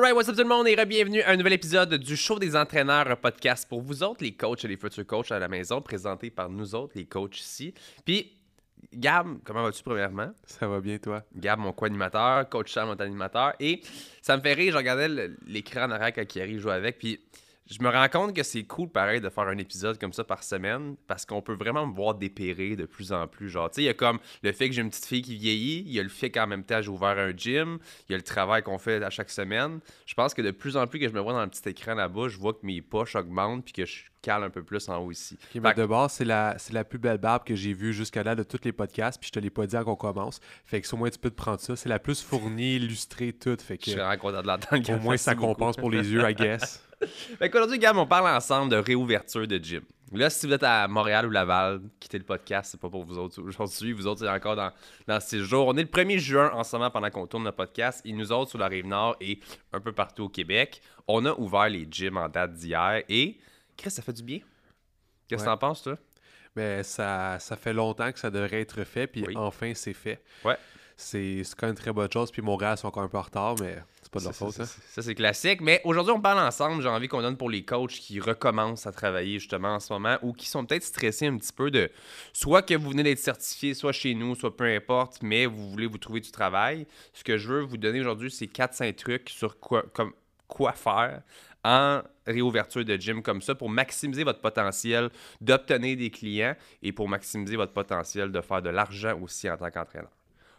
Alright, what's up tout le monde et bienvenue à un nouvel épisode du Show des entraîneurs podcast pour vous autres, les coachs et les futurs coachs à la maison, présenté par nous autres, les coachs ici. Puis, Gab, comment vas-tu premièrement? Ça va bien, toi? Gab, mon co-animateur, coach Sam, mon animateur. Et ça me fait rire, je regardais l'écran en arrière quand Thierry joue avec, puis je me rends compte que c'est cool, pareil, de faire un épisode comme ça par semaine parce qu'on peut vraiment me voir dépérer de plus en plus. Genre, tu sais, il y a comme le fait que j'ai une petite fille qui vieillit, il y a le fait qu'en même temps, j'ai ouvert un gym, il y a le travail qu'on fait à chaque semaine. Je pense que de plus en plus que je me vois dans le petit écran là-bas, je vois que mes poches augmentent puis que je cale un peu plus en haut ici. Okay, de base, c'est la, la plus belle barbe que j'ai vue jusqu'à là de tous les podcasts, puis je te l'ai pas dit avant qu'on commence. Fait que au moins tu peux te prendre ça. C'est la plus fournie, illustrée, toute. Fait que, je suis vraiment content de l'entendre. Au moins ça compense pour les yeux, I guess. fait qu'aujourd'hui, Gab, on parle ensemble de réouverture de gym. Là, si vous êtes à Montréal ou Laval, quittez le podcast, c'est pas pour vous autres aujourd'hui. Vous autres, c'est encore dans, dans ces jours. On est le 1er juin en ce moment pendant qu'on tourne le podcast. Et nous autres, sur la rive nord et un peu partout au Québec, on a ouvert les gyms en date d'hier. Et, Chris, ça fait du bien. Qu'est-ce que t'en penses, toi? Ben, ça, ça fait longtemps que ça devrait être fait, puis enfin, c'est fait. Ouais. C'est quand même une très bonne chose, puis mon gars sont encore un peu en retard, mais c'est pas de leur faute. Ça, ça c'est classique. Mais aujourd'hui, on parle ensemble. J'ai envie qu'on donne pour les coachs qui recommencent à travailler justement en ce moment ou qui sont peut-être stressés un petit peu de soit que vous venez d'être certifié, soit chez nous, soit peu importe, mais vous voulez vous trouver du travail. Ce que je veux vous donner aujourd'hui, c'est 4-5 trucs sur quoi, comme, quoi faire en réouverture de gym comme ça pour maximiser votre potentiel d'obtenir des clients et pour maximiser votre potentiel de faire de l'argent aussi en tant qu'entraîneur.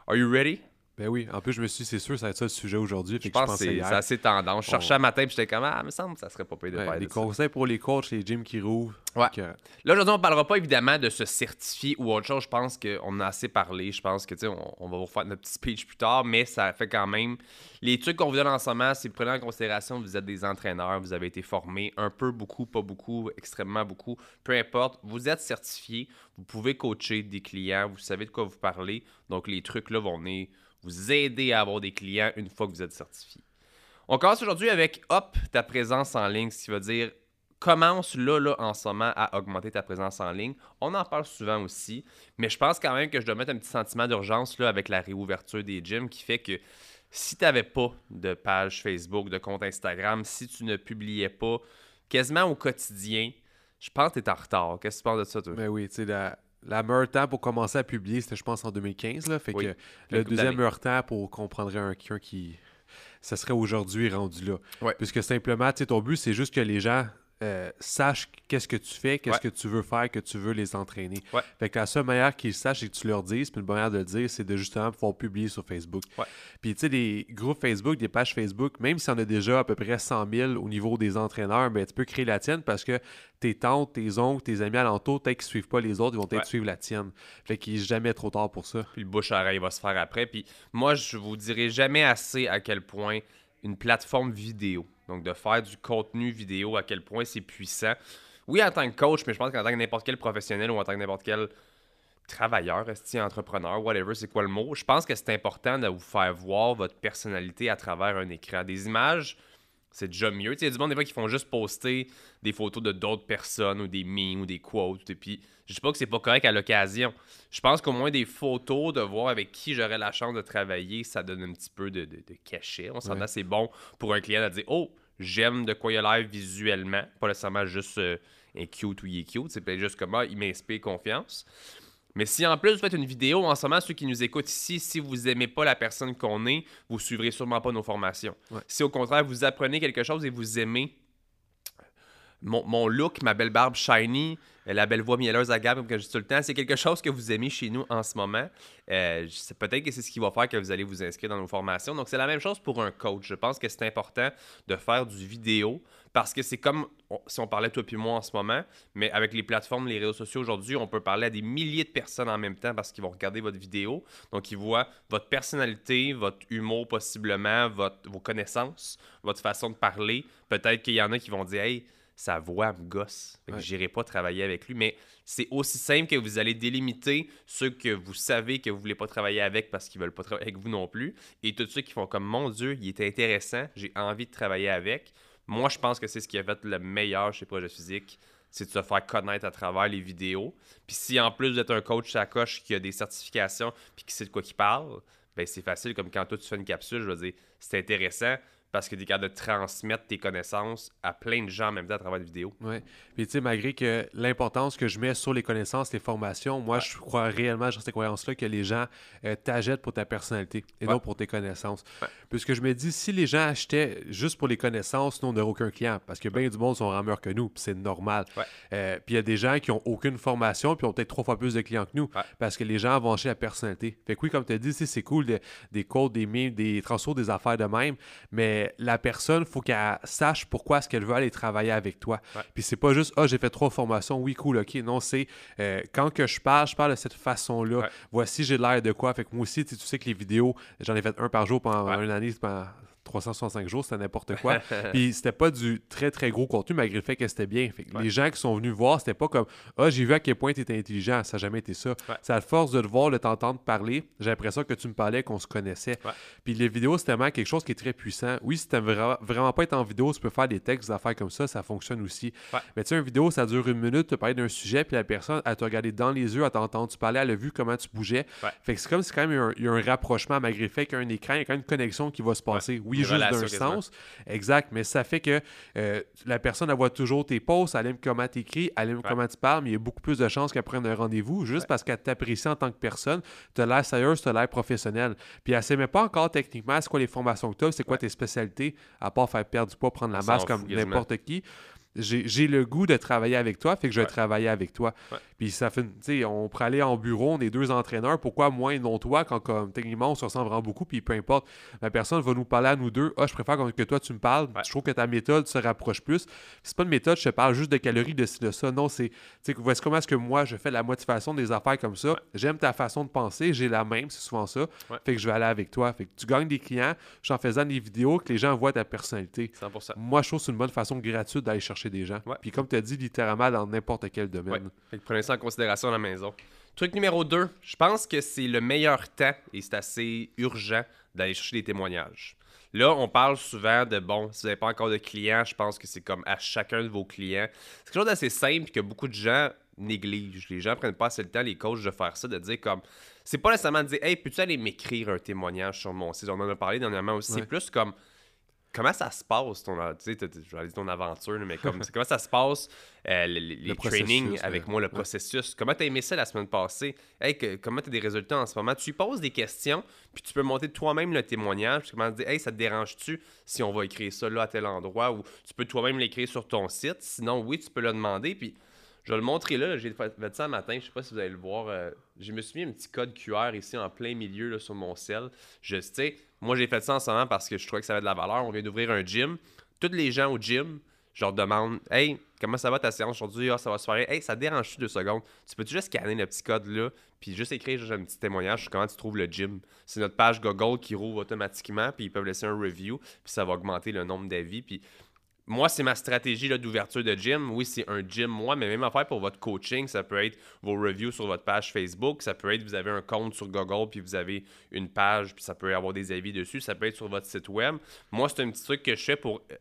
Are you ready? Ben oui, en plus, je me suis dit, c'est sûr, ça va être ça le sujet aujourd'hui. Je pense que c'est assez tendance. Je cherchais un matin, puis j'étais comme, ah, il me semble que ça serait pas payé de faire Des conseils pour les coachs, les gyms qui rouvrent. Ouais. Là, aujourd'hui, on parlera pas évidemment de se certifier ou autre chose. Je pense qu'on a assez parlé. Je pense que, tu sais, on, va vous faire notre petit speech plus tard, mais ça fait quand même. Les trucs qu'on vous donne en ce moment, c'est prenez en considération que vous êtes des entraîneurs, vous avez été formés un peu, beaucoup, pas beaucoup, extrêmement beaucoup. Peu importe, vous êtes certifié, vous pouvez coacher des clients, vous savez de quoi vous parlez. Donc, les trucs là vont venir vous aider à avoir des clients une fois que vous êtes certifié. On commence aujourd'hui avec Hop, ta présence en ligne, ce qui veut dire commence là, là, en ce moment, à augmenter ta présence en ligne. On en parle souvent aussi, mais je pense quand même que je dois mettre un petit sentiment d'urgence là, avec la réouverture des gyms qui fait que si tu n'avais pas de page Facebook, de compte Instagram, si tu ne publiais pas quasiment au quotidien, je pense que tu es en retard. Qu'est-ce que tu penses de ça, toi? Ben oui, tu sais, la, la meilleure temps pour commencer à publier, c'était, je pense, en 2015. Là, fait que le deuxième meilleur temps pour qu'on prendrait un quelqu'un qui. Ça serait aujourd'hui rendu là. Puisque simplement, ton but, c'est juste que les gens euh, sache qu'est-ce que tu fais, qu'est-ce que tu veux faire, que tu veux les entraîner. Fait que la seule manière qu'ils sachent et que tu leur dises, puis une bonne manière de le dire, c'est de justement pouvoir publier sur Facebook. Puis tu sais, des groupes Facebook, des pages Facebook, même si on a déjà à peu près 100 000 au niveau des entraîneurs, ben, tu peux créer la tienne parce que tes tantes, tes oncles, tes amis alentours, peut-être qu'ils suivent pas les autres, ils vont peut-être suivre la tienne. Fait qu'il n'est jamais trop tard pour ça. Puis le bouche à va se faire après. Puis moi, je vous dirai jamais assez à quel point une plateforme vidéo donc, de faire du contenu vidéo, à quel point c'est puissant. Oui, en tant que coach, mais je pense qu'en tant que n'importe quel professionnel ou en tant que n'importe quel travailleur, entrepreneur, whatever, c'est quoi le mot, je pense que c'est important de vous faire voir votre personnalité à travers un écran. Des images, c'est déjà mieux. Il y a du monde des fois qui font juste poster des photos de d'autres personnes ou des memes ou des quotes. Et puis, je dis pas que c'est pas correct à l'occasion. Je pense qu'au moins des photos, de voir avec qui j'aurais la chance de travailler, ça donne un petit peu de, cachet. On s'entend, c'est bon pour un client de dire Oh, j'aime de quoi il a l'air visuellement. Pas nécessairement juste euh, un cute ou il est cute. C'est peut-être juste comme ah, il m'inspire confiance. Mais si en plus vous faites une vidéo, en ce moment, ceux qui nous écoutent ici, si vous n'aimez pas la personne qu'on est, vous suivrez sûrement pas nos formations. Si au contraire, vous apprenez quelque chose et vous aimez mon, look, ma belle barbe shiny, la belle voix mielleuse à gamme, comme je dis tout le temps, c'est quelque chose que vous aimez chez nous en ce moment. Euh, Peut-être que c'est ce qui va faire que vous allez vous inscrire dans nos formations. Donc, c'est la même chose pour un coach. Je pense que c'est important de faire du vidéo parce que c'est comme si on parlait toi puis moi en ce moment, mais avec les plateformes, les réseaux sociaux aujourd'hui, on peut parler à des milliers de personnes en même temps parce qu'ils vont regarder votre vidéo. Donc, ils voient votre personnalité, votre humour possiblement, votre, vos connaissances, votre façon de parler. Peut-être qu'il y en a qui vont dire Hey, sa voix me gosse. Je n'irai pas travailler avec lui. Mais c'est aussi simple que vous allez délimiter ceux que vous savez que vous ne voulez pas travailler avec parce qu'ils ne veulent pas travailler avec vous non plus. Et tous ceux qui font comme Mon Dieu, il était intéressant, j'ai envie de travailler avec. Moi, je pense que c'est ce qui a fait le meilleur chez Projet Physique, c'est de se faire connaître à travers les vidéos. Puis si en plus êtes un coach sacoche qui a des certifications puis qui sait de quoi il parle, ben c'est facile. Comme quand toi tu fais une capsule, je veux dire, c'est intéressant. Parce que tu es capable de transmettre tes connaissances à plein de gens en même temps à travers des vidéos. Oui. Puis tu sais, malgré que l'importance que je mets sur les connaissances, les formations, moi, je crois réellement dans cette croyance-là que les gens euh, t'achètent pour ta personnalité et non pour tes connaissances. Puisque je me dis, si les gens achetaient juste pour les connaissances, nous, on n'aurait aucun client. Parce que bien du monde sont rameurs que nous, puis c'est normal. Euh, puis il y a des gens qui ont aucune formation, puis ont peut-être trois fois plus de clients que nous. Parce que les gens vont acheter la personnalité. Fait que oui, comme tu as dit, c'est cool des codes, des mimes, des transferts, des affaires de même. Mais la personne, faut qu'elle sache pourquoi est-ce qu'elle veut aller travailler avec toi. Puis c'est pas juste, ah, j'ai fait trois formations, oui, cool, ok. Non, c'est euh, quand que je parle, je parle de cette façon-là. Voici, j'ai l'air de quoi. Fait que moi aussi, tu sais que les vidéos, j'en ai fait un par jour pendant une année, pendant 365 jours, c'était n'importe quoi. puis c'était pas du très très gros contenu malgré le fait que c'était bien. Les gens qui sont venus voir, c'était pas comme Ah, j'ai vu à quel point tu étais intelligent. Ça n'a jamais été ça. C'est à force de te voir, de t'entendre parler, j'ai l'impression que tu me parlais, qu'on se connaissait. Puis les vidéos, c'est tellement quelque chose qui est très puissant. Oui, si tu vraiment, vraiment pas être en vidéo, tu peux faire des textes, des affaires comme ça, ça fonctionne aussi. Mais tu sais, une vidéo, ça dure une minute, tu parler d'un sujet, puis la personne, elle te regarder dans les yeux, elle t'entend tu parlais, elle a vu comment tu bougeais. Fait que c'est comme si quand même il y a un, rapprochement malgré le fait qu'il y a un écran, il y a quand même une connexion qui va se passer. Oui, juste d'un sens. Exact, mais ça fait que euh, la personne, elle voit toujours tes posts, elle aime comment tu écris, elle aime comment tu parles, mais il y a beaucoup plus de chances qu'elle prenne un rendez-vous juste parce qu'elle t'apprécie en tant que personne. Tu as l'air sérieuse, tu as l'air professionnel. Puis elle ne sait même pas encore techniquement c'est quoi les formations que tu as, c'est quoi tes spécialités, à part faire perdre du poids, prendre la masse comme n'importe qui j'ai le goût de travailler avec toi, fait que je vais travailler avec toi. Puis ça fait, tu sais, on pourrait aller en bureau, on est deux entraîneurs, pourquoi moi et non toi, quand comme, techniquement on se ressemble vraiment beaucoup, puis peu importe, la personne va nous parler à nous deux, ah, je préfère que toi tu me parles, je trouve que ta méthode se rapproche plus. C'est pas une méthode, je te parle juste de calories, de, de ça, non, c'est, tu sais, comment est-ce que moi je fais la motivation des affaires comme ça, j'aime ta façon de penser, j'ai la même, c'est souvent ça, fait que je vais aller avec toi, fait que tu gagnes des clients, j'en faisant des vidéos, que les gens voient ta personnalité. 100%. Moi, je trouve que c'est une bonne façon gratuite d'aller chercher des gens. Puis comme tu as dit, littéralement dans n'importe quel domaine. prenez ça en considération à la maison. Truc numéro 2, je pense que c'est le meilleur temps et c'est assez urgent d'aller chercher des témoignages. Là, on parle souvent de bon, si vous n'avez pas encore de clients, je pense que c'est comme à chacun de vos clients. C'est quelque chose d'assez simple que beaucoup de gens négligent. Les gens prennent pas assez le temps, les coachs, de faire ça, de dire comme. C'est pas nécessairement de dire Hey, peux-tu aller m'écrire un témoignage sur mon site? On en a parlé dernièrement aussi. C'est plus comme comment ça se passe ton tu sais je vais dire ton aventure mais comme, comment ça se passe euh, les, trainings avec moi le processus. Comment tu as aimé ça la semaine passée? Hey, comment tu as des résultats en ce moment? Tu poses des questions puis tu peux monter toi-même le témoignage puis comment dire hey ça te dérange-tu si on va écrire ça là à tel endroit ou tu peux toi-même l'écrire sur ton site. Sinon oui tu peux le demander puis je vais le montrer là. J'ai fait, ça matin. Je sais pas si vous allez le voir. Euh, je me suis mis un petit code QR ici en plein milieu là, sur mon cell. Je sais, moi j'ai fait ça en ce moment parce que je trouvais que ça avait de la valeur. On vient d'ouvrir un gym. Tous les gens au gym, je leur demande Hey, comment ça va ta séance aujourd'hui? Ah, ça va se faire. Hey, ça dérange-tu deux secondes? Tu peux juste scanner le petit code là, puis juste écrire un petit témoignage sur comment tu trouves le gym? C'est notre page Google qui rouvre automatiquement, puis ils peuvent laisser un review, puis ça va augmenter le nombre d'avis. Puis moi, c'est ma stratégie d'ouverture de gym. Oui, c'est un gym, moi, mais même affaire pour votre coaching, ça peut être vos reviews sur votre page Facebook, ça peut être vous avez un compte sur Google, puis vous avez une page, puis ça peut avoir des avis dessus, ça peut être sur votre site web. Moi, c'est un petit truc que je fais pour euh,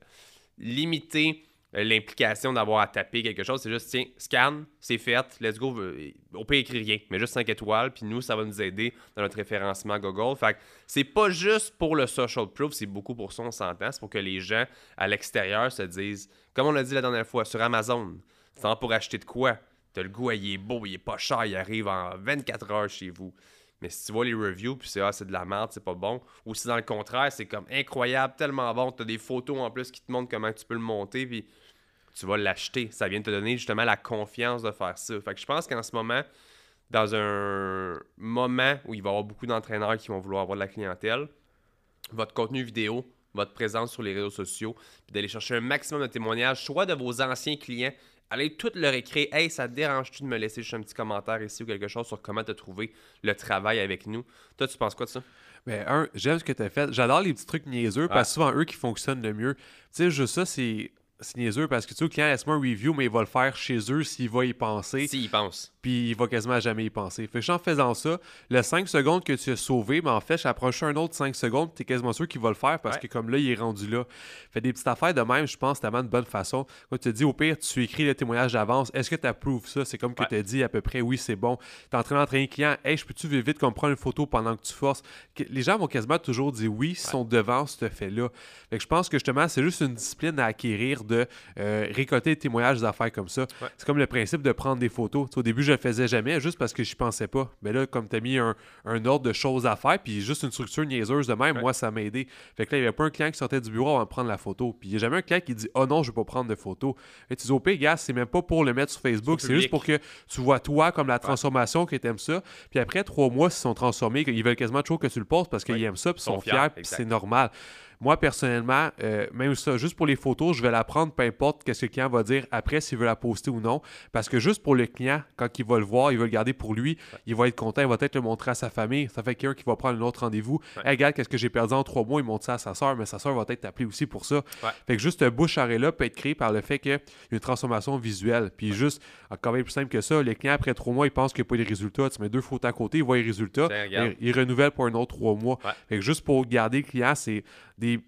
limiter l'implication d'avoir à taper quelque chose. C'est juste, tiens, scan, c'est fait, let's go. Euh, on peut écrire rien, mais juste 5 étoiles, puis nous, ça va nous aider dans notre référencement Google. Fait que c'est pas juste pour le social proof, c'est beaucoup pour ça, on s'entend. C'est pour que les gens à l'extérieur se disent, comme on l'a dit la dernière fois, sur Amazon, c'est pour acheter de quoi? T'as le goût, il est beau, il est pas cher, il arrive en 24 heures chez vous. Mais si tu vois les reviews, puis c'est ah, c'est de la merde, c'est pas bon. Ou si dans le contraire, c'est comme incroyable, tellement bon, tu as des photos en plus qui te montrent comment tu peux le monter, puis tu vas l'acheter. Ça vient de te donner justement la confiance de faire ça. Fait que je pense qu'en ce moment, dans un moment où il va y avoir beaucoup d'entraîneurs qui vont vouloir avoir de la clientèle, votre contenu vidéo, votre présence sur les réseaux sociaux, puis d'aller chercher un maximum de témoignages, soit de vos anciens clients, allez tout leur écrire Hey, ça te dérange-tu de me laisser juste un petit commentaire ici ou quelque chose sur comment tu as trouvé le travail avec nous? Toi, tu penses quoi de ça? Mais un, j'aime ce que tu as fait. J'adore les petits trucs niaiseux parce que souvent eux qui fonctionnent le mieux. Tu sais, juste ça, c'est c'est niaiseux parce que tu sais, le client laisse-moi un review, mais il va le faire chez eux s'il va y penser. S'il pense. Puis il va quasiment jamais y penser. Fait que en faisant ça, le 5 secondes que tu as sauvé, mais en fait, j'approche un autre 5 secondes, tu es quasiment sûr qu'il va le faire parce que comme là, il est rendu là. Fait des petites affaires de même, je pense, c'est tellement une bonne façon. Quand tu te dis, au pire, tu écris le témoignage d'avance, est-ce que tu approuves ça? C'est comme que tu as dit à peu près, oui, c'est bon. Tu es en train d'entraîner un client, hey, je peux-tu vite, vite qu'on prenne une photo pendant que tu forces? Les gens vont quasiment toujours dire oui s'ils sont devant ce fait-là. Fait que je pense que justement, c'est juste une discipline à acquérir de euh, récolter des témoignages d'affaires comme ça. C'est comme le principe de prendre des photos. au début, je le faisais jamais juste parce que je pensais pas. Mais là, comme tu as mis un, ordre de choses à faire, puis juste une structure niaiseuse de même, moi, ça m'a aidé. Fait que là, il n'y avait pas un client qui sortait du bureau avant de prendre la photo. Puis il n'y a jamais un client qui dit Oh non, je ne vais pas prendre de photo. Et tu dis Au gars, c'est même pas pour le mettre sur Facebook, c'est juste pour que tu vois toi comme la transformation que tu aimes ça. Puis après trois mois, ils sont transformés, ils veulent quasiment toujours que tu le postes parce qu'ils aiment ça, puis ils sont, fiers, puis c'est normal. Moi, personnellement, euh, même ça, juste pour les photos, je vais la prendre, peu importe ce que le client va dire après, s'il veut la poster ou non. Parce que juste pour le client, quand il va le voir, il va le garder pour lui, il va être content, il va peut-être le montrer à sa famille. Ça fait quelqu'un qui va prendre un autre rendez-vous. regarde, qu'est-ce que j'ai perdu en trois mois, il montre ça à sa soeur, mais sa soeur va peut-être t'appeler aussi pour ça. Fait que juste un bouche à là peut être créé par le fait qu'il y a une transformation visuelle. Puis juste, encore même plus simple que ça, le client, après trois mois, il pense qu'il n'y a pas les résultats. Tu mets deux photos à côté, il voit les résultats, il, renouvelle pour un autre trois mois. Fait que juste pour garder le client, c'est the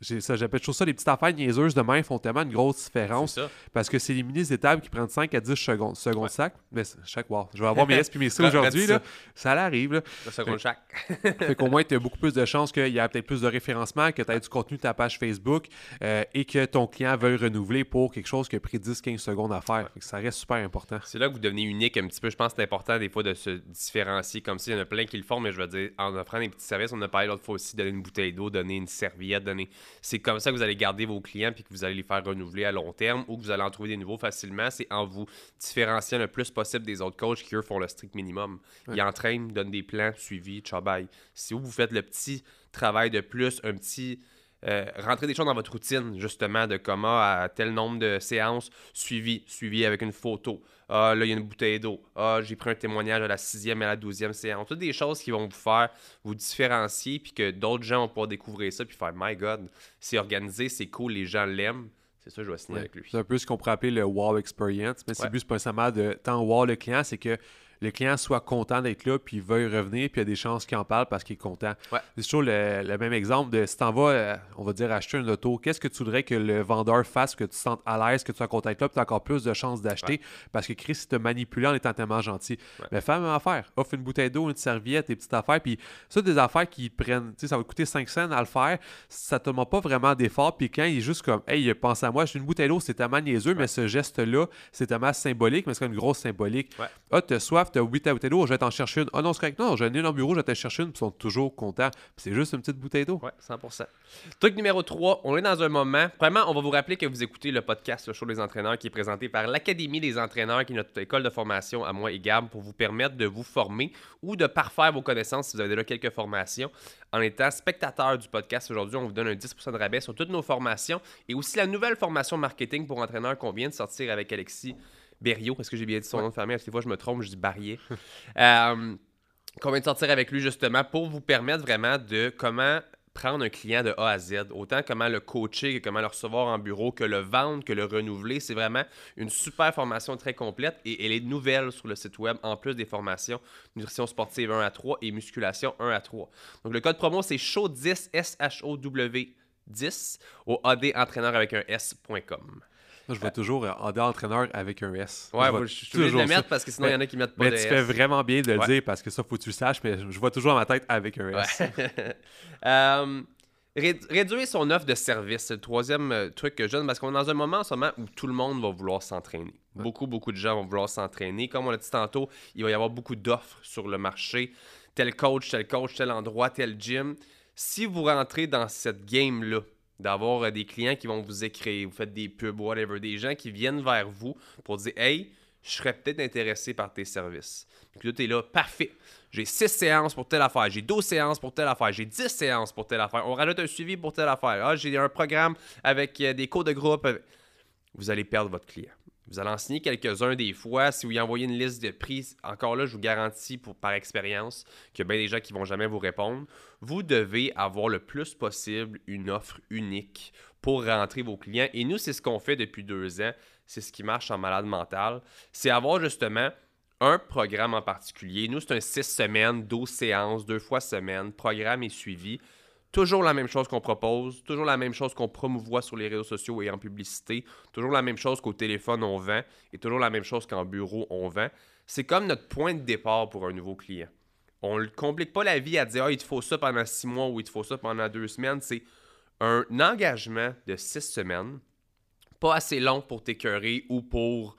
ça, j'appelle toujours ça les petites affaires niaiseuses de main font tellement une grosse différence parce que c'est les mini étapes qui prennent 5 à 10 secondes, secondes sac. Mais chaque wow, je vais avoir mes S puis mes C aujourd'hui. Ça. ça arrive. Là. seconde chaque. fait qu'au moins, tu as beaucoup plus de chances qu'il y ait peut-être plus de référencement, que tu aies du contenu de ta page Facebook euh, et que ton client veuille renouveler pour quelque chose qui a pris 10-15 secondes à faire. ça reste super important. C'est là que vous devenez unique un petit peu. Je pense que c'est important des fois de se différencier comme ça. Il y en a plein qui le font, mais je veux dire, en offrant des petits services, on a parlé l'autre fois aussi, donner une bouteille d'eau, donner une serviette, donner c'est comme ça que vous allez garder vos clients puis que vous allez les faire renouveler à long terme ou que vous allez en trouver des nouveaux facilement. C'est en vous différenciant le plus possible des autres coachs qui, eux, font le strict minimum. Ils entraînent, donnent des plans, suivis, chabaille. Si vous, vous faites le petit travail de plus, un petit. Euh, rentrer des choses dans votre routine, justement, de comment à tel nombre de séances, suivi, suivi avec une photo. Ah, là, il y a une bouteille d'eau. Ah, j'ai pris un témoignage à la sixième et à la douzième séance. Toutes des choses qui vont vous faire vous différencier, puis que d'autres gens vont pouvoir découvrir ça, puis faire My God, c'est organisé, c'est cool, les gens l'aiment. C'est ça, je vais signer avec lui. C'est un peu ce qu'on pourrait appeler le wow experience, mais c'est plus pas seulement de tant wow le client, c'est que le client soit content d'être là, puis il veuille revenir, puis il y a des chances qu'il en parle parce qu'il est content. C'est toujours le, même exemple de si tu en vas, euh, on va dire, acheter une auto, qu'est-ce que tu voudrais que le vendeur fasse, que tu te sentes à l'aise, que tu sois content d'être là, puis tu as encore plus de chances d'acheter parce que Chris te manipulé en étant tellement gentil. Mais fais la même affaire. Offre une bouteille d'eau, une serviette, des petites affaires, puis ça, des affaires qui prennent, tu sais, ça va coûter 5 cents à le faire, ça te demande pas vraiment d'effort, puis quand il est juste comme, hey, pense à moi, j'ai une bouteille d'eau, c'est tellement niaiseux, mais ce geste-là, c'est tellement symbolique, mais c'est une grosse symbolique. Ah, t'as soif, t'as oui ta bouteille d'eau, je vais t'en chercher une. Ah non, c'est correct. Non, j'ai un dans le bureau, je vais t'en chercher une, puis ils sont toujours contents. c'est juste une petite bouteille d'eau. Ouais, 100%. Truc numéro 3, on est dans un moment. Vraiment, on va vous rappeler que vous écoutez le podcast Le Show des entraîneurs qui est présenté par l'Académie des entraîneurs, qui est notre école de formation à moi et Gab pour vous permettre de vous former ou de parfaire vos connaissances si vous avez déjà quelques formations. En étant spectateur du podcast aujourd'hui, on vous donne un 10% de rabais sur toutes nos formations et aussi la nouvelle formation marketing pour entraîneurs qu'on vient de sortir avec Alexis. Berriot, est-ce que j'ai bien dit son nom de famille? Des fois, je me trompe, je dis Barrier. euh, qu'on vient de sortir avec lui justement pour vous permettre vraiment de comment prendre un client de A à Z, autant comment le coacher que comment le recevoir en bureau, que le vendre, que le renouveler. C'est vraiment une super formation très complète et elle est nouvelle sur le site web en plus des formations nutrition sportive 1 à 3 et musculation 1 à 3. Donc le code promo c'est SHOW10 S H O W 10 au adentraîneur avec un s.com je vois toujours AD entraîneur avec un S. Ouais, je, suis toujours de le mettre parce que sinon, il y en a qui mettent pas mais de tu fais vraiment bien de le dire parce que ça, faut que tu le saches, mais je vois toujours dans ma tête avec un S. euh, réduire son offre de service, c'est le troisième euh, truc que je donne parce qu'on est dans un moment en ce moment où tout le monde va vouloir s'entraîner. Beaucoup, beaucoup de gens vont vouloir s'entraîner. Comme on l'a dit tantôt, il va y avoir beaucoup d'offres sur le marché. Tel coach, tel coach, tel endroit, tel gym. Si vous rentrez dans cette game-là, d'avoir euh, des clients qui vont vous écrire, vous faites des pubs, whatever, des gens qui viennent vers vous pour dire Hey, je serais peut-être intéressé par tes services. Puis là, tu là, parfait. J'ai 6 séances pour telle affaire, j'ai 12 séances pour telle affaire, j'ai 10 séances pour telle affaire. On rajoute un suivi pour telle affaire. Ah, j'ai un programme avec euh, des cours de groupe. Vous allez perdre votre client. Vous allez en signer quelques-uns des fois. Si vous y envoyez une liste de prix, encore là, je vous garantis par expérience qu'il y a bien des gens qui ne vont jamais vous répondre. Vous devez avoir le plus possible une offre unique pour rentrer vos clients. Et nous, c'est ce qu'on fait depuis deux ans. C'est ce qui marche en malade mental. C'est avoir justement un programme en particulier. Nous, c'est un 6 semaines, 12 séances, deux fois semaine, programme et suivi. Toujours la même chose qu'on propose, toujours la même chose qu'on promouvoit sur les réseaux sociaux et en publicité, toujours la même chose qu'au téléphone on vend et toujours la même chose qu'en bureau on vend. C'est comme notre point de départ pour un nouveau client. On ne complique pas la vie à dire ah, il te faut ça pendant six mois ou il te faut ça pendant deux semaines. C'est un engagement de six semaines, pas assez long pour t'écœurer ou pour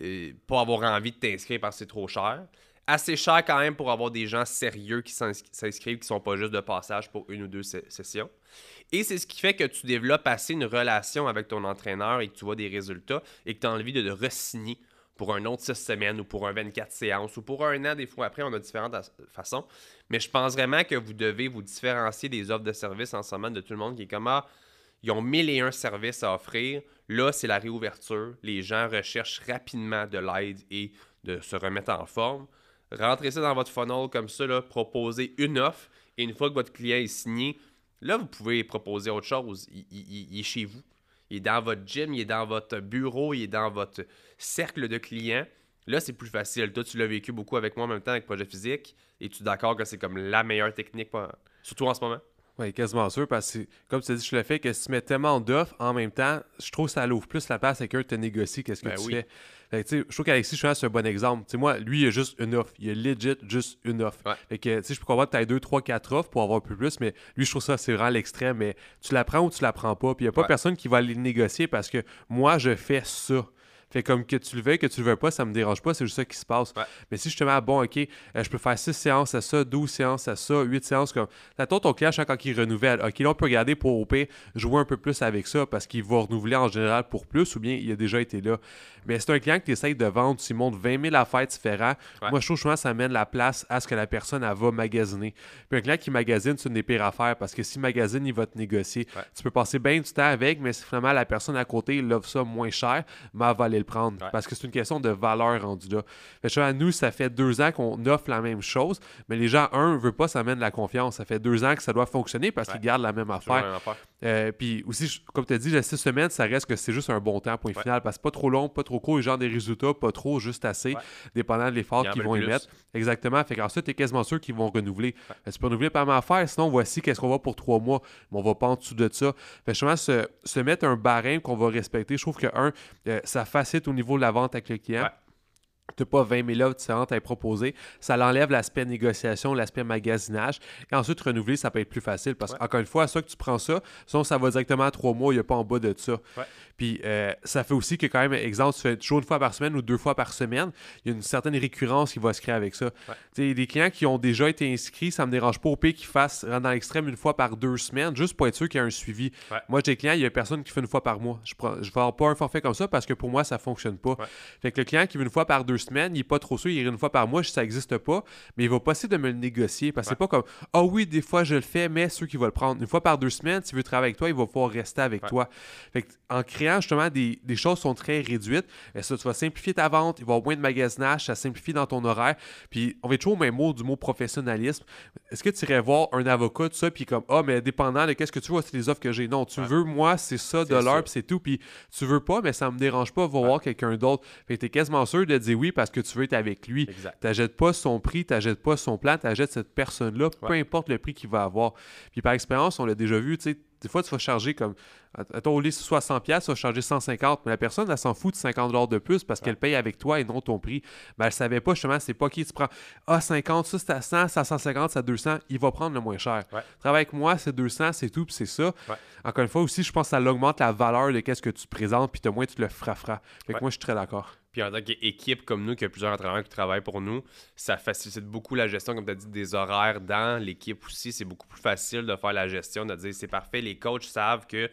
euh, pas avoir envie de t'inscrire parce que c'est trop cher. Assez cher quand même pour avoir des gens sérieux qui s'inscrivent, qui sont pas juste de passage pour une ou deux sessions. Et c'est ce qui fait que tu développes assez une relation avec ton entraîneur et que tu vois des résultats et que tu as envie de le re-signer pour un autre 6 semaines ou pour un 24 séances ou pour un an, des fois après, on a différentes façons. Mais je pense vraiment que vous devez vous différencier des offres de services en ce moment de tout le monde qui est comme ah, ils ont mille et un services à offrir. Là, c'est la réouverture. Les gens recherchent rapidement de l'aide et de se remettre en forme. Rentrez ça dans votre funnel comme ça, là, proposez une offre et une fois que votre client est signé, là, vous pouvez proposer autre chose. il est chez vous. Il est dans votre gym, il est dans votre bureau, il est dans votre cercle de clients. Là, c'est plus facile. Toi, tu l'as vécu beaucoup avec moi en même temps avec Projet Physique. Et tu es d'accord que c'est comme la meilleure technique, surtout en ce moment? Oui, quasiment sûr, parce que, comme tu as dit, je le fais, que si tu mets tellement d'offres en même temps, je trouve que ça l'ouvre plus la place à quelqu'un de te négocier qu'est-ce que ben tu fais. Je trouve qu'Alexis, je c'est un bon exemple. moi, lui, il a juste une offre. Il a legit juste une offre. Fait que, je peux comprendre que tu as deux, trois, quatre offres pour avoir un peu plus, mais lui, je trouve ça, c'est vraiment l'extrême. Mais tu la prends ou tu la prends pas. Puis il n'y a pas personne qui va aller négocier parce que moi, je fais ça. Fait comme que tu le veuilles, que tu le veux pas, ça me dérange pas, c'est juste ça qui se passe. Mais si justement, bon, ok, euh, je peux faire 6 séances à ça, 12 séances à ça, 8 séances comme. T'attends ton client quand il renouvelle. Ok, là, on peut regarder pour OP, jouer un peu plus avec ça parce qu'il va renouveler en général pour plus ou bien il a déjà été là. Mais c'est un client que tu essayes de vendre, tu montres 20 000 affaires différentes. Moi, je trouve souvent ça amène la place à ce que la personne elle va magasiner. Puis un client qui magasine, c'est une des pires affaires parce que si magazine, il va te négocier. Tu peux passer bien du temps avec, mais si finalement la personne à côté, il offre ça moins cher, mais elle va aller le prendre. Parce que c'est une question de valeur rendue là. Fait à nous, ça fait deux ans qu'on offre la même chose, mais les gens, un, ne veulent pas, ça amène la confiance. Ça fait deux ans que ça doit fonctionner parce qu'ils gardent la même affaire. Euh, puis aussi, comme tu as dit, les six semaines, ça reste que c'est juste un bon temps, point final, parce que pas trop long, pas trop court, genre des résultats, pas trop, juste assez, dépendant de l'effort qu'ils vont y mettre. Exactement. Fait qu'ensuite, tu es quasiment sûr qu'ils vont renouveler. tu peux renouveler pas mal faire, sinon voici qu'est-ce qu'on va pour trois mois, mais on va pas en dessous de ça. Fait justement, se, se mettre un barème qu'on va respecter, je trouve que, un, euh, ça facilite au niveau de la vente avec le client tu n'as pas 20 000 offres différentes à proposer. Ça l'enlève l'aspect négociation, l'aspect magasinage. Et ensuite, renouveler, ça peut être plus facile parce qu'encore une fois, ça que tu prends ça, sinon ça va directement à trois mois, il n'y a pas en bas de ça. Puis euh, ça fait aussi que quand même, exemple, tu fais toujours une fois par semaine ou deux fois par semaine, il y a une certaine récurrence qui va se créer avec ça. Ouais. Des clients qui ont déjà été inscrits, ça me dérange pas au pire qu'ils fassent dans l'extrême une fois par deux semaines, juste pour être sûr qu'il y a un suivi. Moi, j'ai des clients, il y a personne qui fait une fois par mois. Je ne je vais pas un forfait comme ça parce que pour moi, ça fonctionne pas. Fait que le client qui veut une fois par deux semaines, il n'est pas trop sûr, il irait une fois par mois, ça n'existe pas, mais il va pas essayer de me le négocier parce que c'est pas comme Ah oh oui, des fois je le fais, mais ceux qui vont le prendre. Une fois par deux semaines, s'il veut travailler avec toi, il va pouvoir rester avec toi. Fait en créant justement des, des, choses sont très réduites, et ça, tu vas simplifier ta vente, il va y avoir moins de magasinage, ça simplifie dans ton horaire. Puis on va toujours au même mot du mot professionnalisme. Est-ce que tu irais voir un avocat, tout ça, puis comme Ah, mais dépendant de qu'est-ce que tu vois, c'est les offres que j'ai. Non, tu veux, moi, c'est ça de l'heure, puis c'est tout. Puis tu veux pas, mais ça me dérange pas, va voir quelqu'un d'autre. Fait que tu es quasiment sûr de dire oui parce que tu veux être avec lui. Tu n'achètes pas son prix, tu n'achètes pas son plan, tu achètes cette personne-là, peu importe le prix qu'il va avoir. Puis par expérience, on l'a déjà vu, tu sais, des fois, tu vas charger comme. Attends, au lieu de 60$, tu vas charger 150$, mais la personne, elle s'en fout de 50$ de plus parce qu'elle paye avec toi et non ton prix. Mais elle ne savait pas justement, c'est pas qui tu prends. Ah, 50, ça c'est à 100, ça à 150, ça à 200, il va prendre le moins cher. Travaille avec moi, c'est 200, c'est tout, puis c'est ça. Encore une fois aussi, je pense que ça augmente la valeur de qu'est-ce que tu présentes, puis moins tu le feras. Fait que moi, je suis très d'accord. Puis en tant qu'équipe comme nous, qui a plusieurs entraîneurs qui travaillent pour nous, ça facilite beaucoup la gestion, comme tu as dit, des horaires dans l'équipe aussi. C'est beaucoup plus facile de faire la gestion, de dire c'est parfait, les coachs savent que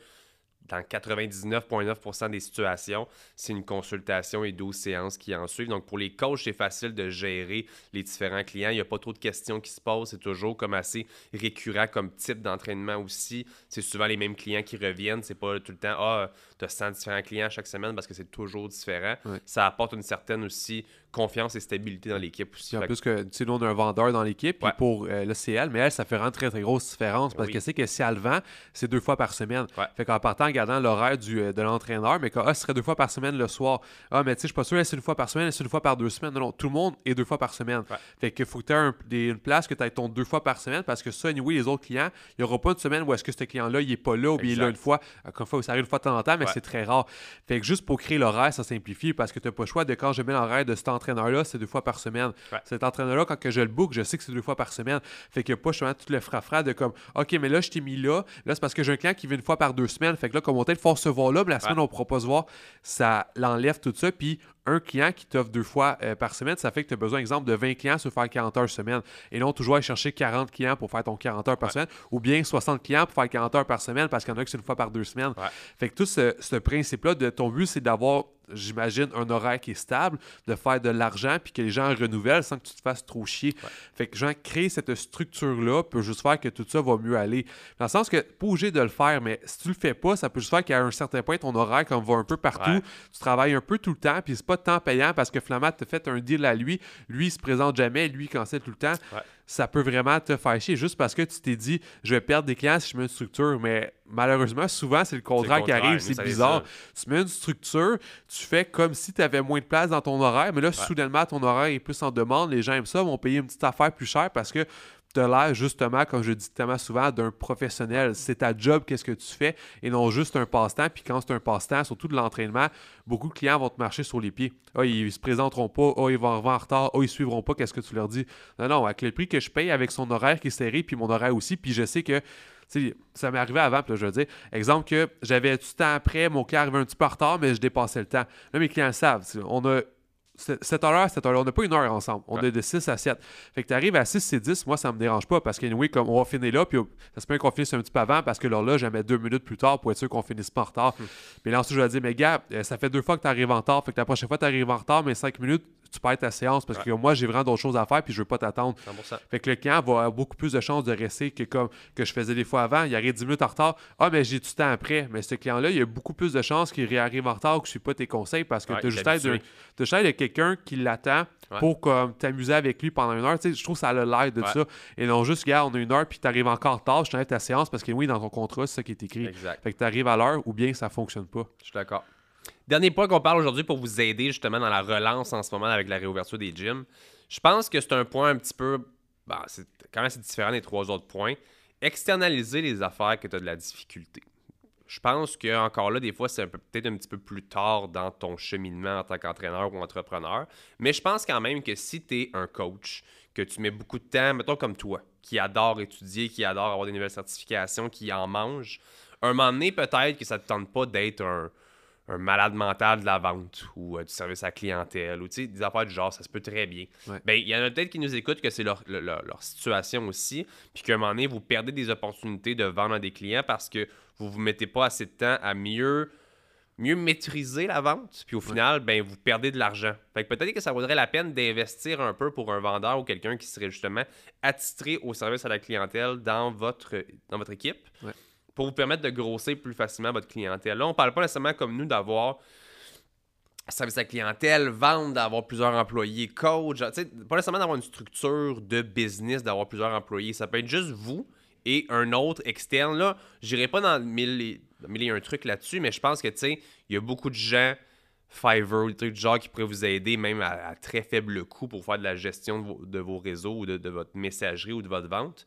dans 99,9% des situations, c'est une consultation et 12 séances qui en suivent. Donc, pour les coachs, c'est facile de gérer les différents clients. Il n'y a pas trop de questions qui se posent. C'est toujours comme assez récurrent comme type d'entraînement aussi. C'est souvent les mêmes clients qui reviennent. C'est pas tout le temps, ah, tu as 100 différents clients chaque semaine parce que c'est toujours différent. Ça apporte une certaine aussi confiance et stabilité dans l'équipe aussi. En plus que, tu sais, nous, on a un vendeur dans l'équipe pour euh, le CL, mais elle, ça fait vraiment très, très grosse différence parce que c'est que si elle vend, c'est deux fois par semaine. Fait qu'en partant, regardant l'horaire de l'entraîneur, mais que ah, ce serait deux fois par semaine le soir. Ah, mais tu sais, je suis pas sûr, c'est une fois par semaine, c'est une fois par deux semaines? Non, non, tout le monde est deux fois par semaine. Fait qu'il faut que tu aies une place que tu aies ton deux fois par semaine parce que ça, anyway, les autres clients, il n'y aura pas une semaine où est-ce que ce client-là, il est pas là ou bien il est là une fois. Encore une fois, ça arrive une fois de temps en temps, mais c'est très rare. Fait que juste pour créer l'horaire, ça simplifie parce que tu n'as pas le choix de quand je mets l'horaire de cet entraîneur-là, c'est deux fois par semaine. Cet entraîneur-là, quand que je le book, je sais que c'est deux fois par semaine. Fait que pas justement tout le frafra de comme OK, mais là, je t'ai mis là. Là, c'est parce que j'ai un client qui vient une fois par deux semaines. Fait que là, comme on t'a faut se voir là, mais la semaine, on ne pourra pas se voir. Ça l'enlève tout ça. Puis un client qui t'offre deux fois euh, par semaine, ça fait que tu as besoin, exemple, de 20 clients sur faire 40 heures semaine. Et non toujours aller chercher 40 clients pour faire ton 40 heures par semaine, ou bien 60 clients pour faire 40 heures par semaine parce qu'il y en a que c'est une fois par deux semaines. Fait que tout ce, ce principe-là de ton but, c'est d'avoir j'imagine, un horaire qui est stable, de faire de l'argent, puis que les gens renouvellent sans que tu te fasses trop chier. Fait que, genre, créer cette structure-là peut juste faire que tout ça va mieux aller. Dans le sens que, pas obligé de le faire, mais si tu le fais pas, ça peut juste faire qu'à un certain point, ton horaire, comme va un peu partout, tu travailles un peu tout le temps, puis c'est pas de temps payant parce que Flamat te fait un deal à lui, lui, il se présente jamais, lui, il cancelle tout le temps. Ça peut vraiment te faire chier juste parce que tu t'es dit, je vais perdre des clients si je mets une structure, mais malheureusement, souvent, c'est le contraire qui arrive. C'est bizarre. Tu mets une structure, tu fais comme si tu avais moins de place dans ton horaire, mais là, soudainement, ton horaire est plus en demande. Les gens aiment ça, vont payer une petite affaire plus chère parce que l'air justement, comme je dis tellement souvent, d'un professionnel. C'est ta job, qu'est-ce que tu fais, et non juste un passe-temps. Puis quand c'est un passe-temps, surtout de l'entraînement, beaucoup de clients vont te marcher sur les pieds. Ah, ils se présenteront pas, ah, ils vont arriver en retard, ah, ils suivront pas, qu'est-ce que tu leur dis. Non, non, avec le prix que je paye, avec son horaire qui est serré, puis mon horaire aussi, puis je sais que ça m'est arrivé avant, puis je veux dire, exemple que j'avais du temps après, mon client arrivait un petit peu en retard, mais je dépassais le temps. Là, mes clients savent. On a cette heure-là, cette heure-là, on n'a pas une heure ensemble. On est de 6 à 7. Fait que tu arrives à 6 et 10, moi, ça me dérange pas parce qu'anyway, comme on va finir là, puis ça se peut qu'on finisse un petit peu avant parce que là, là, j'aimais deux minutes plus tard pour être sûr qu'on finisse pas en retard. Hmm. Mais là, ensuite, je vais dire, mais gars, euh, ça fait deux fois que tu arrives en retard. Fait que la prochaine fois, tu arrives en retard, mais 5 minutes, tu perds ta séance parce que moi, j'ai vraiment d'autres choses à faire puis je veux pas t'attendre. Fait que le client va avoir beaucoup plus de chances de rester que comme que je faisais des fois avant. Il arrive 10 minutes en retard. Ah, mais j'ai du temps après. Mais ce client-là, il y a beaucoup plus de chances qu'il réarrive en retard ou que je suis pas tes conseils parce que tu as juste de quelqu'un qui l'attend pour comme t'amuser avec lui pendant une heure. je trouve que ça a l'air de ça. Et non juste, gars, on a une heure puis tu arrives encore en retard, je t'enlève ta séance parce que oui, dans ton contrat, c'est ça qui est écrit. Fait que tu arrives à l'heure ou bien ça fonctionne pas. Je suis d'accord. Dernier point qu'on parle aujourd'hui pour vous aider justement dans la relance en ce moment avec la réouverture des gyms. Je pense que c'est un point un petit peu. Bah, c'est quand même assez différent des trois autres points. Externaliser les affaires que tu as de la difficulté. Je pense que encore là, des fois, c'est peut-être un petit peu plus tard dans ton cheminement en tant qu'entraîneur ou entrepreneur. Mais je pense quand même que si tu es un coach, que tu mets beaucoup de temps, mettons comme toi, qui adore étudier, qui adore avoir des nouvelles certifications, qui en mange, un moment donné, peut-être que ça ne te tente pas d'être un, un malade mental de la vente ou euh, du service à la clientèle ou des affaires du genre, ça se peut très bien. Ben, il y en a peut-être qui nous écoutent que c'est leur, situation aussi, puis qu'à un moment donné, vous perdez des opportunités de vendre à des clients parce que vous ne vous mettez pas assez de temps à mieux, mieux maîtriser la vente, puis au final, ben, vous perdez de l'argent. Fait que peut-être que ça vaudrait la peine d'investir un peu pour un vendeur ou quelqu'un qui serait justement attitré au service à la clientèle dans votre, dans votre équipe pour vous permettre de grossir plus facilement votre clientèle. Là, on ne parle pas nécessairement comme nous d'avoir service à clientèle, vendre, d'avoir plusieurs employés, coach, pas nécessairement d'avoir une structure de business, d'avoir plusieurs employés. Ça peut être juste vous et un autre externe. Là, n'irai pas dans mille et, un truc là-dessus, mais je pense que, il y a beaucoup de gens, Fiverr, des trucs du genre qui pourraient vous aider, même à, très faible coût pour faire de la gestion de vos, réseaux ou de, votre messagerie ou de votre vente.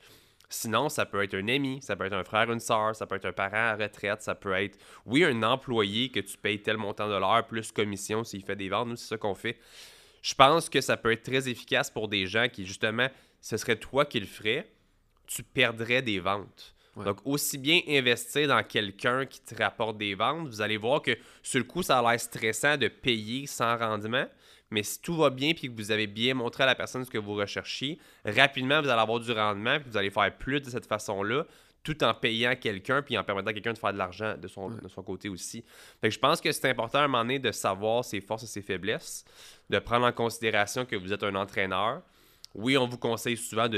Sinon, ça peut être un ami, ça peut être un frère, une soeur, ça peut être un parent à retraite, ça peut être, oui, un employé que tu payes tel montant de l'heure plus commission s'il fait des ventes. Nous, c'est ça qu'on fait. Je pense que ça peut être très efficace pour des gens qui, justement, ce serait toi qui le ferais, tu perdrais des ventes. Donc, aussi bien investir dans quelqu'un qui te rapporte des ventes, vous allez voir que sur le coup, ça a l'air stressant de payer sans rendement. Mais si tout va bien et que vous avez bien montré à la personne ce que vous recherchiez, rapidement, vous allez avoir du rendement puis vous allez faire plus de cette façon-là tout en payant quelqu'un puis en permettant à quelqu'un de faire de l'argent de son, de son côté aussi. Fait que je pense que c'est important à un moment donné de savoir ses forces et ses faiblesses, de prendre en considération que vous êtes un entraîneur. Oui, on vous conseille souvent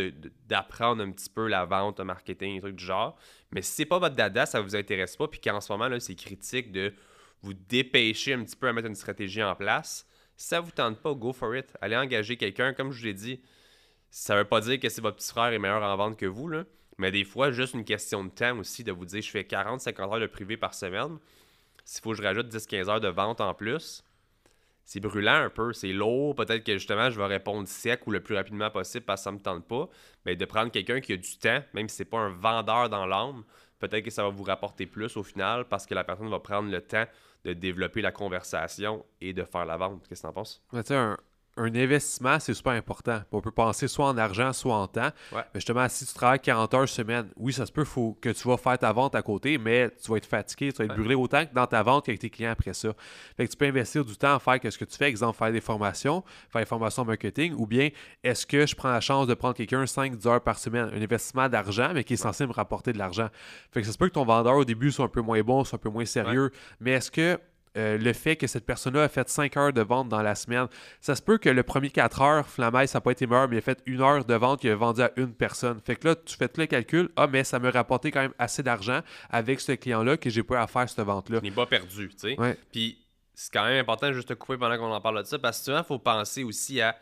d'apprendre un petit peu la vente, le marketing, des trucs du genre. Mais si c'est pas votre dada, ça vous intéresse pas, puis qu'en ce moment, là, c'est critique de vous dépêcher un petit peu à mettre une stratégie en place, si ça vous tente pas, go for it. Allez engager quelqu'un. Comme je vous l'ai dit, ça veut pas dire que c'est votre petit frère est meilleur en vente que vous, là. Mais des fois, juste une question de temps aussi, de vous dire je fais 40-50 heures de privé par semaine. S'il faut que je rajoute 10-15 heures de vente en plus, c'est brûlant un peu, c'est lourd. Peut-être que justement, je vais répondre sec ou le plus rapidement possible parce que ça ne me tente pas. Mais de prendre quelqu'un qui a du temps, même si c'est pas un vendeur dans l'âme, peut-être que ça va vous rapporter plus au final parce que la personne va prendre le temps de développer la conversation et de faire la vente. Qu'est-ce que tu en penses? Investissement, c'est super important. On peut penser soit en argent, soit en temps. Mais justement, si tu travailles 40 heures semaine, oui, ça se peut faut que tu vas faire ta vente à côté, mais tu vas être fatigué, tu vas être brûlé autant que dans ta vente qu'avec tes clients après ça. Fait que tu peux investir du temps à faire ce que tu fais, exemple, faire des formations, faire des formations marketing, ou bien est-ce que je prends la chance de prendre quelqu'un 5-10 heures par semaine, un investissement d'argent, mais qui est censé me rapporter de l'argent. Fait que ça se peut que ton vendeur au début soit un peu moins bon, soit un peu moins sérieux, mais est-ce que euh, le fait que cette personne-là a fait 5 heures de vente dans la semaine. Ça se peut que le premier 4 heures, Flamaille, ça n'a pas été meilleur, mais il a fait une heure de vente qu'il a vendu à une personne. Fait que là, tu fais tout le calcul? Ah, mais ça me rapporté quand même assez d'argent avec ce client-là que j'ai pas à faire cette vente-là. Il n'est pas perdu, tu sais. Puis c'est quand même important juste de couper pendant qu'on en parle de ça parce que souvent, il faut penser aussi à.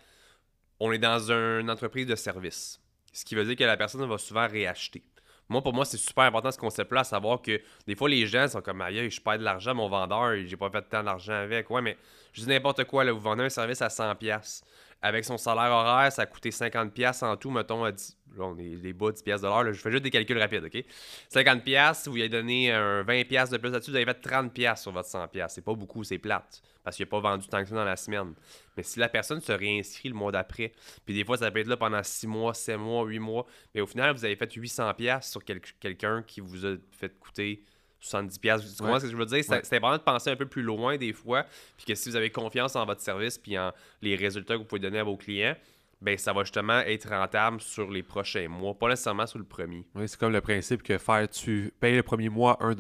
On est dans une entreprise de service. Ce qui veut dire que la personne va souvent réacheter. Moi, pour moi, c'est super important ce concept-là, à savoir que des fois, les gens sont comme, aïe, je perds de l'argent mon vendeur, j'ai pas fait tant d'argent avec. Ouais, mais je dis n'importe quoi, là, vous vendez un service à 100$. Avec son salaire horaire, ça a coûté 50$ en tout, mettons, à 10, là, on est des bas 10$ de l'heure, je fais juste des calculs rapides, OK? 50$, vous lui avez donné un 20$ de plus là-dessus, vous avez fait 30$ sur votre 100$. C'est pas beaucoup, c'est plate, parce qu'il n'a pas vendu tant que ça dans la semaine. Mais si la personne se réinscrit le mois d'après, puis des fois, ça peut être là pendant 6 mois, 7 mois, 8 mois, mais au final, vous avez fait 800$ sur quelqu'un qui vous a fait coûter 70$. Tu comprends ce que je veux dire? C'est important de penser un peu plus loin des fois, puis que si vous avez confiance en votre service puis en les résultats que vous pouvez donner à vos clients, ben ça va justement être rentable sur les prochains mois, pas nécessairement sur le premier. Oui, c'est comme le principe que faire, tu payes le premier mois 1$,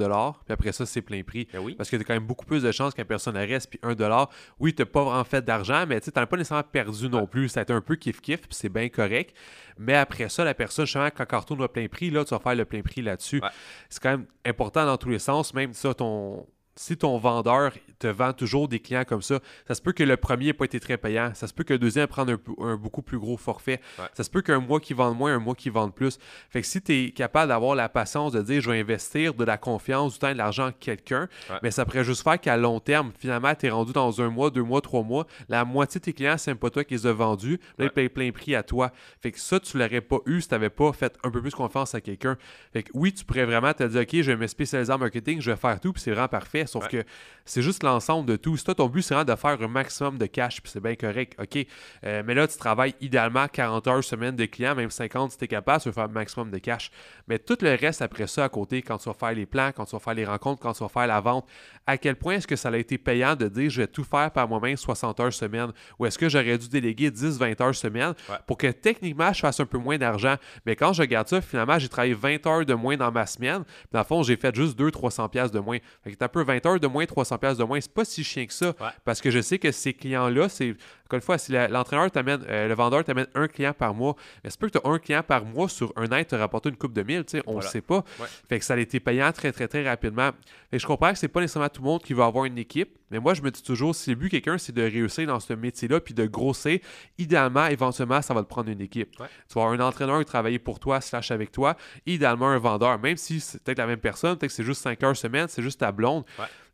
puis après ça, c'est plein prix. Ben oui. Parce que tu as quand même beaucoup plus de chances qu'un personne reste, puis 1$, oui, tu n'as pas vraiment fait d'argent, mais tu n'en as pas nécessairement perdu non plus. Ça a été un peu kiff-kiff, puis c'est bien correct. Mais après ça, la personne, justement, quand elle retourne au plein prix, là, tu vas faire le plein prix là-dessus. C'est quand même important dans tous les sens, même ça, ton si ton vendeur te vend toujours des clients comme ça, ça se peut que le premier n'ait pas été très payant. Ça se peut que le deuxième prenne un, beaucoup plus gros forfait. Ça se peut qu'un mois qui vende moins, un mois qui vende plus. Fait que si tu es capable d'avoir la patience de dire je vais investir de la confiance, du temps et de l'argent en quelqu'un, mais ça pourrait juste faire qu'à long terme, finalement, tu es rendu dans un mois, deux mois, trois mois, la moitié de tes clients, c'est pas toi qui les a vendus. Là, ils payent plein prix à toi. Fait que ça, tu l'aurais pas eu si tu n'avais pas fait un peu plus confiance à quelqu'un. Fait que oui, tu pourrais vraiment te dire OK, je vais me spécialiser en marketing, je vais faire tout, puis c'est vraiment parfait. Sauf que c'est juste l'ensemble de tout. Si toi, ton but, c'est vraiment de faire un maximum de cash, puis c'est bien correct, OK. Euh, mais là, tu travailles idéalement 40 heures semaine de clients, même 50 si tu es capable, tu vas faire un maximum de cash. Mais tout le reste après ça, à côté, quand tu vas faire les plans, quand tu vas faire les rencontres, quand tu vas faire la vente, à quel point est-ce que ça a été payant de dire je vais tout faire par moi-même 60 heures semaine? Ou est-ce que j'aurais dû déléguer 10-20 heures semaine pour que techniquement je fasse un peu moins d'argent? Mais quand je regarde ça, finalement, j'ai travaillé 20 heures de moins dans ma semaine. Puis dans le fond, j'ai fait juste 200-300$ de moins. Fait que un peu 20 heures de moins, 300$ de moins. C'est pas si chien que ça. Parce que je sais que ces clients-là, c'est encore une fois, si l'entraîneur t'amène, euh, le vendeur t'amène un client par mois, est-ce que tu as un client par mois sur un an te rapporter une coupe de mille, on ne sait pas. Fait que ça a été payant très, très, très rapidement. Fait je comprends que c'est pas nécessairement tout le monde qui va avoir une équipe, mais moi, je me dis toujours, si le but quelqu'un, c'est de réussir dans ce métier-là, puis de grossir, idéalement, éventuellement, ça va te prendre une équipe. Tu vas avoir un entraîneur qui travaille pour toi, slash avec toi, idéalement un vendeur, même si c'est peut-être la même personne, peut-être que c'est juste 5 heures semaine, c'est juste ta blonde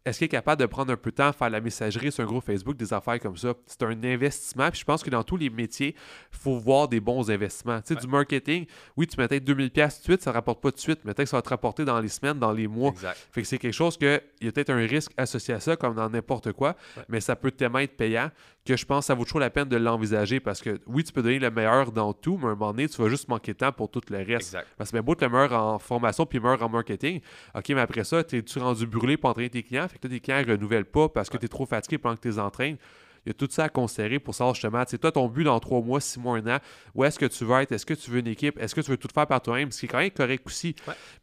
est-ce qu'il est capable de prendre un peu de temps, faire la messagerie sur un groupe Facebook, des affaires comme ça? C'est un investissement. Puis je pense que dans tous les métiers, il faut voir des bons investissements. Tu sais, du marketing, oui, tu mets peut-être 2000$ tout de suite, ça ne rapporte pas tout de suite, mais peut-être que ça va te rapporter dans les semaines, dans les mois. Fait que c'est quelque chose que il y a peut-être un risque associé à ça, comme dans n'importe quoi, mais ça peut tellement être payant que je pense que ça vaut toujours la peine de l'envisager parce que oui, tu peux donner le meilleur dans tout, mais à un moment donné, tu vas juste manquer de temps pour tout le reste. Parce que c'est beau être le meilleur en formation puis le meilleur en marketing. OK, mais après ça, tu es-tu rendu brûlé pour entraîner tes clients? Fait que tes clients ne renouvellent pas parce que tu es trop fatigué pendant que tu les entraînes il y a tout ça à considérer pour savoir justement, c'est toi ton but dans trois mois, six mois, un an, où est-ce que tu veux être, est-ce que tu veux une équipe, est-ce que tu veux tout faire par toi-même, ce qui est quand même correct aussi.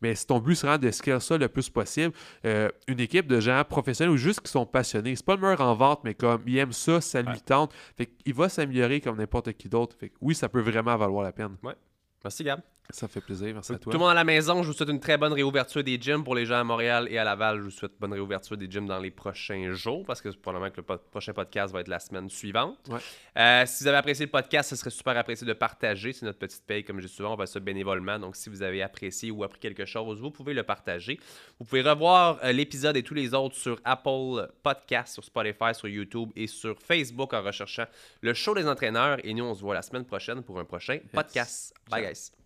Mais si ton but c'est vraiment de scaler ça le plus possible, euh, une équipe de gens professionnels ou juste qui sont passionnés, c'est pas le meilleur en vente, mais comme il aime ça, ça lui tente, fait va s'améliorer comme n'importe qui d'autre. Fait oui, ça peut vraiment valoir la peine. Ouais. Merci Gab. Ça fait plaisir, merci à toi. Tout le monde à la maison, je vous souhaite une très bonne réouverture des gyms. Pour les gens à Montréal et à Laval, je vous souhaite bonne réouverture des gyms dans les prochains jours parce que probablement que le prochain podcast va être la semaine suivante. Euh, si vous avez apprécié le podcast, ce serait super apprécié de partager. C'est notre petite paye, comme je dis souvent, on va ça bénévolement. Donc si vous avez apprécié ou appris quelque chose, vous pouvez le partager. Vous pouvez revoir euh, l'épisode et tous les autres sur Apple Podcast, sur Spotify, sur YouTube et sur Facebook en recherchant le show des entraîneurs. Et nous, on se voit la semaine prochaine pour un prochain podcast. Bye guys.